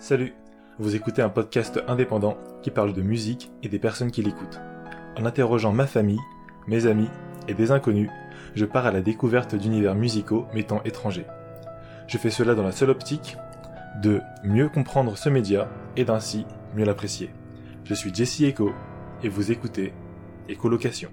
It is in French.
Salut, vous écoutez un podcast indépendant qui parle de musique et des personnes qui l'écoutent. En interrogeant ma famille, mes amis et des inconnus, je pars à la découverte d'univers musicaux m'étant étrangers. Je fais cela dans la seule optique de mieux comprendre ce média et d'ainsi mieux l'apprécier. Je suis Jesse Echo et vous écoutez Écolocation.